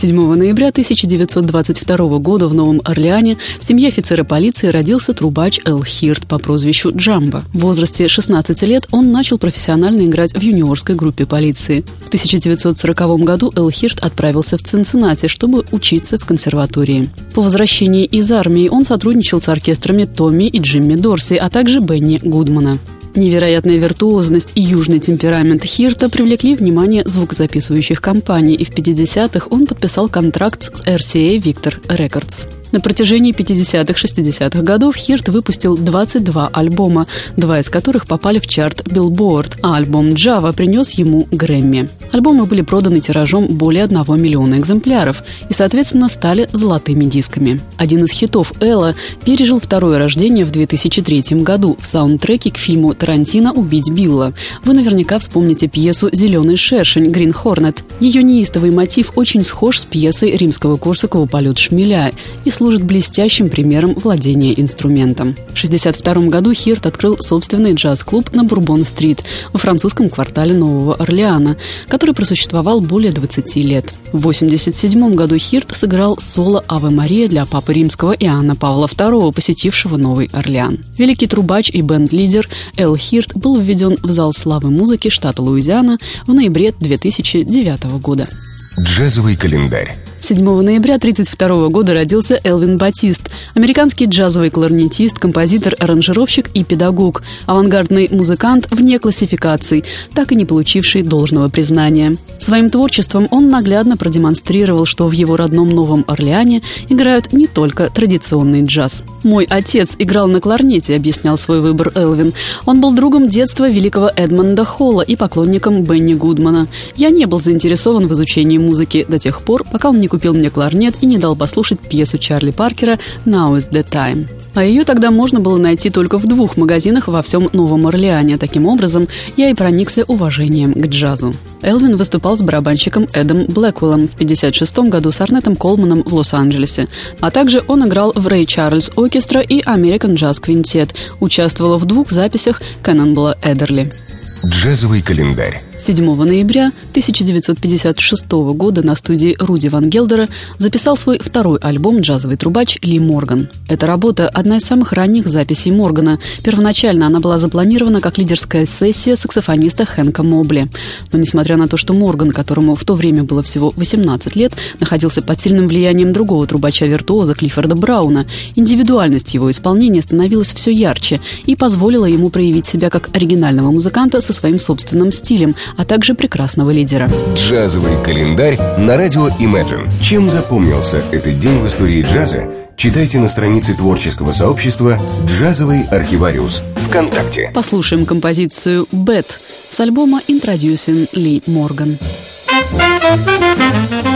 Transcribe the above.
7 ноября 1922 года в Новом Орлеане в семье офицера полиции родился трубач Эл Хирт по прозвищу Джамба. В возрасте 16 лет он начал профессионально играть в юниорской группе полиции. В 1940 году Эл Хирт отправился в Цинциннати, чтобы учиться в консерватории. По возвращении из армии он сотрудничал с оркестрами Томми и Джимми Дорси, а также Бенни Гудмана. Невероятная виртуозность и южный темперамент Хирта привлекли внимание звукозаписывающих компаний, и в 50-х он подписал контракт с RCA Victor Records. На протяжении 50-60-х годов Хирт выпустил 22 альбома, два из которых попали в чарт Billboard, а альбом Java принес ему Грэмми. Альбомы были проданы тиражом более 1 миллиона экземпляров и, соответственно, стали золотыми дисками. Один из хитов Элла пережил второе рождение в 2003 году в саундтреке к фильму Тарантино «Убить Билла». Вы наверняка вспомните пьесу «Зеленый шершень» Грин Хорнет. Ее неистовый мотив очень схож с пьесой римского Корсакова «Полет шмеля» и служит блестящим примером владения инструментом. В 1962 году Хирт открыл собственный джаз-клуб на Бурбон-стрит во французском квартале Нового Орлеана, который просуществовал более 20 лет. В 1987 году Хирт сыграл соло «Аве Мария» для Папы Римского Иоанна Павла II, посетившего Новый Орлеан. Великий трубач и бенд-лидер Эл Хирт был введен в зал славы музыки штата Луизиана в ноябре 2009 года. Джазовый календарь. 7 ноября 1932 года родился Элвин Батист, американский джазовый кларнетист, композитор, аранжировщик и педагог, авангардный музыкант вне классификаций, так и не получивший должного признания. Своим творчеством он наглядно продемонстрировал, что в его родном Новом Орлеане играют не только традиционный джаз. «Мой отец играл на кларнете», — объяснял свой выбор Элвин. «Он был другом детства великого Эдмонда Холла и поклонником Бенни Гудмана. Я не был заинтересован в изучении музыки до тех пор, пока он не купил мне кларнет и не дал послушать пьесу Чарли Паркера «Now is the time». А ее тогда можно было найти только в двух магазинах во всем Новом Орлеане. Таким образом, я и проникся уважением к джазу. Элвин выступал с барабанщиком Эдом Блэквеллом в 1956 году с Арнетом Колманом в Лос-Анджелесе. А также он играл в Рэй Чарльз Оркестра и American Jazz Quintet. Участвовал в двух записях Кэнонбла Эдерли. Джазовый календарь. 7 ноября 1956 года на студии Руди Ван Гелдера записал свой второй альбом «Джазовый трубач» Ли Морган. Эта работа – одна из самых ранних записей Моргана. Первоначально она была запланирована как лидерская сессия саксофониста Хэнка Мобли. Но несмотря на то, что Морган, которому в то время было всего 18 лет, находился под сильным влиянием другого трубача-виртуоза Клиффорда Брауна, индивидуальность его исполнения становилась все ярче и позволила ему проявить себя как оригинального музыканта со своим собственным стилем – а также прекрасного лидера. Джазовый календарь на радио Imagine. Чем запомнился этот день в истории джаза? Читайте на странице творческого сообщества «Джазовый архивариус» ВКонтакте. Послушаем композицию «Бет» с альбома «Introducing Ли Морган». Thank